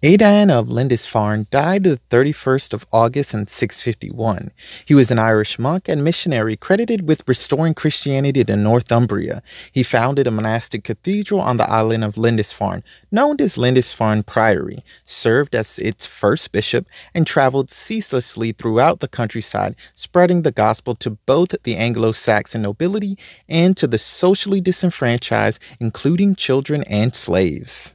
Aidan of Lindisfarne died the 31st of August in 651. He was an Irish monk and missionary credited with restoring Christianity to Northumbria. He founded a monastic cathedral on the island of Lindisfarne, known as Lindisfarne Priory, served as its first bishop, and traveled ceaselessly throughout the countryside, spreading the gospel to both the Anglo-Saxon nobility and to the socially disenfranchised, including children and slaves.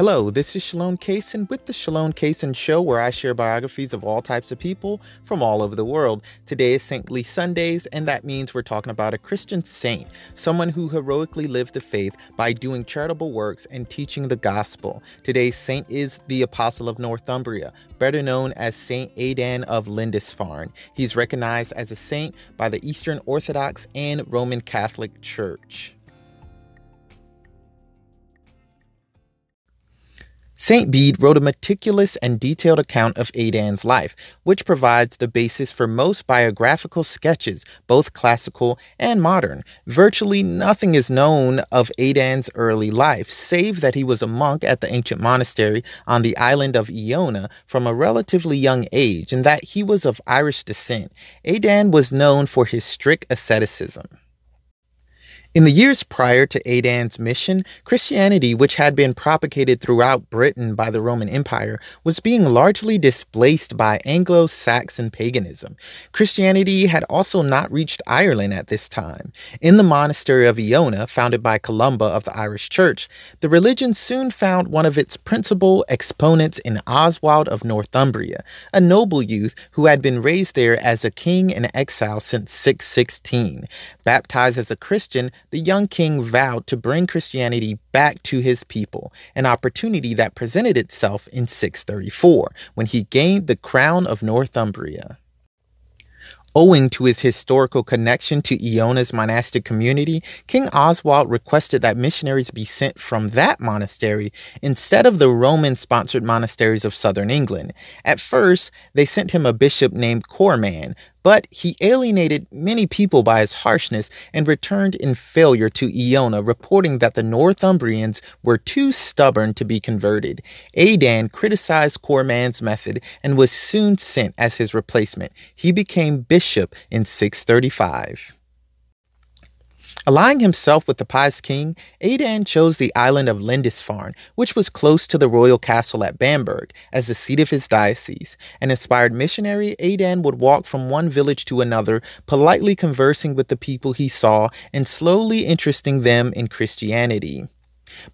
Hello, this is Shalom Kaysen with the Shalom Kaysen Show, where I share biographies of all types of people from all over the world. Today is Saintly Sundays, and that means we're talking about a Christian saint, someone who heroically lived the faith by doing charitable works and teaching the gospel. Today's saint is the Apostle of Northumbria, better known as Saint Aidan of Lindisfarne. He's recognized as a saint by the Eastern Orthodox and Roman Catholic Church. St. Bede wrote a meticulous and detailed account of Aidan's life, which provides the basis for most biographical sketches, both classical and modern. Virtually nothing is known of Aidan's early life, save that he was a monk at the ancient monastery on the island of Iona from a relatively young age, and that he was of Irish descent. Aidan was known for his strict asceticism. In the years prior to Aidan's mission, Christianity, which had been propagated throughout Britain by the Roman Empire, was being largely displaced by Anglo Saxon paganism. Christianity had also not reached Ireland at this time. In the monastery of Iona, founded by Columba of the Irish Church, the religion soon found one of its principal exponents in Oswald of Northumbria, a noble youth who had been raised there as a king in exile since 616. Baptized as a Christian, the young king vowed to bring Christianity back to his people, an opportunity that presented itself in 634 when he gained the crown of Northumbria. Owing to his historical connection to Iona's monastic community, King Oswald requested that missionaries be sent from that monastery instead of the Roman sponsored monasteries of southern England. At first, they sent him a bishop named Corman, but he alienated many people by his harshness and returned in failure to Iona, reporting that the Northumbrians were too stubborn to be converted. Aidan criticized Corman's method and was soon sent as his replacement. He became bishop in 635. Allying himself with the pious king, Aidan chose the island of Lindisfarne, which was close to the royal castle at Bamburgh, as the seat of his diocese. An inspired missionary, Aidan would walk from one village to another, politely conversing with the people he saw and slowly interesting them in Christianity.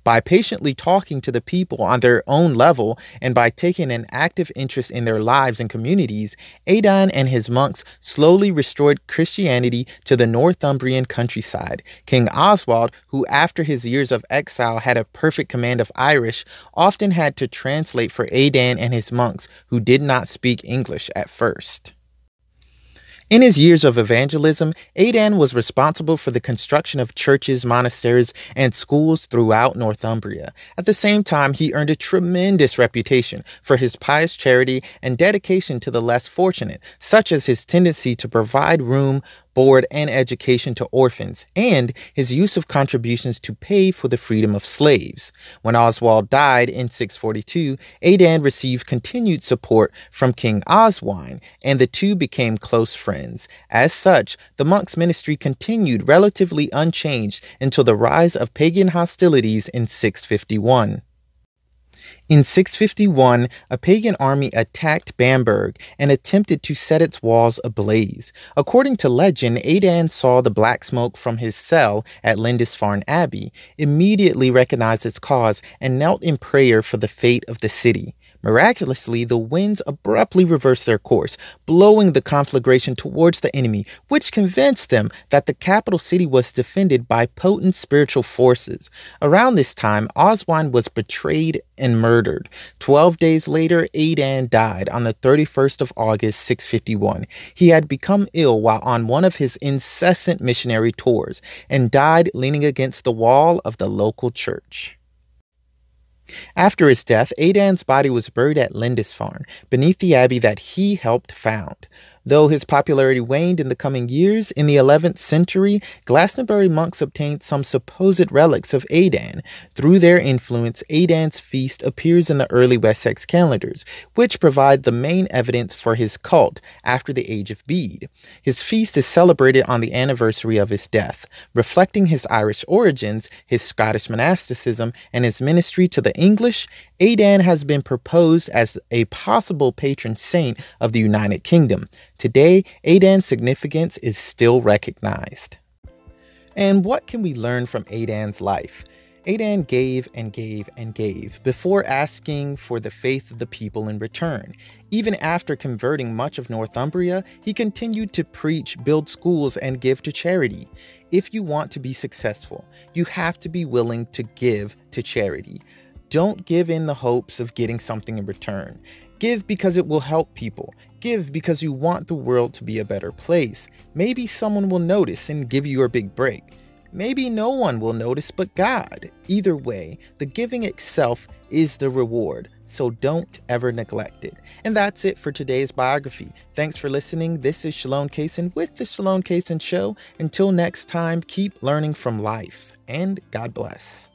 By patiently talking to the people on their own level and by taking an active interest in their lives and communities, Aidan and his monks slowly restored Christianity to the Northumbrian countryside. King Oswald, who after his years of exile had a perfect command of Irish, often had to translate for Aidan and his monks who did not speak English at first. In his years of evangelism, Aidan was responsible for the construction of churches, monasteries, and schools throughout Northumbria. At the same time, he earned a tremendous reputation for his pious charity and dedication to the less fortunate, such as his tendency to provide room, board, and education to orphans, and his use of contributions to pay for the freedom of slaves. When Oswald died in 642, Aidan received continued support from King Oswine, and the two became close friends. As such, the monk's ministry continued relatively unchanged until the rise of pagan hostilities in 651. In 651, a pagan army attacked Bamburgh and attempted to set its walls ablaze. According to legend, Aidan saw the black smoke from his cell at Lindisfarne Abbey, immediately recognized its cause, and knelt in prayer for the fate of the city. Miraculously, the winds abruptly reversed their course, blowing the conflagration towards the enemy, which convinced them that the capital city was defended by potent spiritual forces. Around this time, Oswine was betrayed and murdered. Twelve days later, Aidan died on the 31st of August, 651. He had become ill while on one of his incessant missionary tours and died leaning against the wall of the local church. After his death, Aidan's body was buried at Lindisfarne, beneath the abbey that he helped found. Though his popularity waned in the coming years, in the 11th century, Glastonbury monks obtained some supposed relics of Aidan. Through their influence, Aidan's feast appears in the early Wessex calendars, which provide the main evidence for his cult after the Age of Bede. His feast is celebrated on the anniversary of his death, reflecting his Irish origins, his Scottish monasticism, and his ministry to the English. Aidan has been proposed as a possible patron saint of the United Kingdom. Today, Aidan's significance is still recognized. And what can we learn from Aidan's life? Aidan gave and gave and gave before asking for the faith of the people in return. Even after converting much of Northumbria, he continued to preach, build schools, and give to charity. If you want to be successful, you have to be willing to give to charity. Don't give in the hopes of getting something in return. Give because it will help people. Give because you want the world to be a better place. Maybe someone will notice and give you a big break. Maybe no one will notice but God. Either way, the giving itself is the reward, so don't ever neglect it. And that's it for today's biography. Thanks for listening. This is Shalom Kaysen with the Shalom Kaysen Show. Until next time, keep learning from life, and God bless.